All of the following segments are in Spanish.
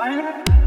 Bye.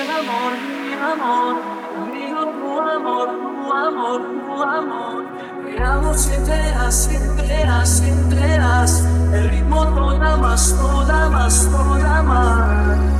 el amor, mi amor, conmigo tu amor, tu amor, tu amor. Miramos y enteras, enteras, enteras. El ritmo no da más, no más, no da más.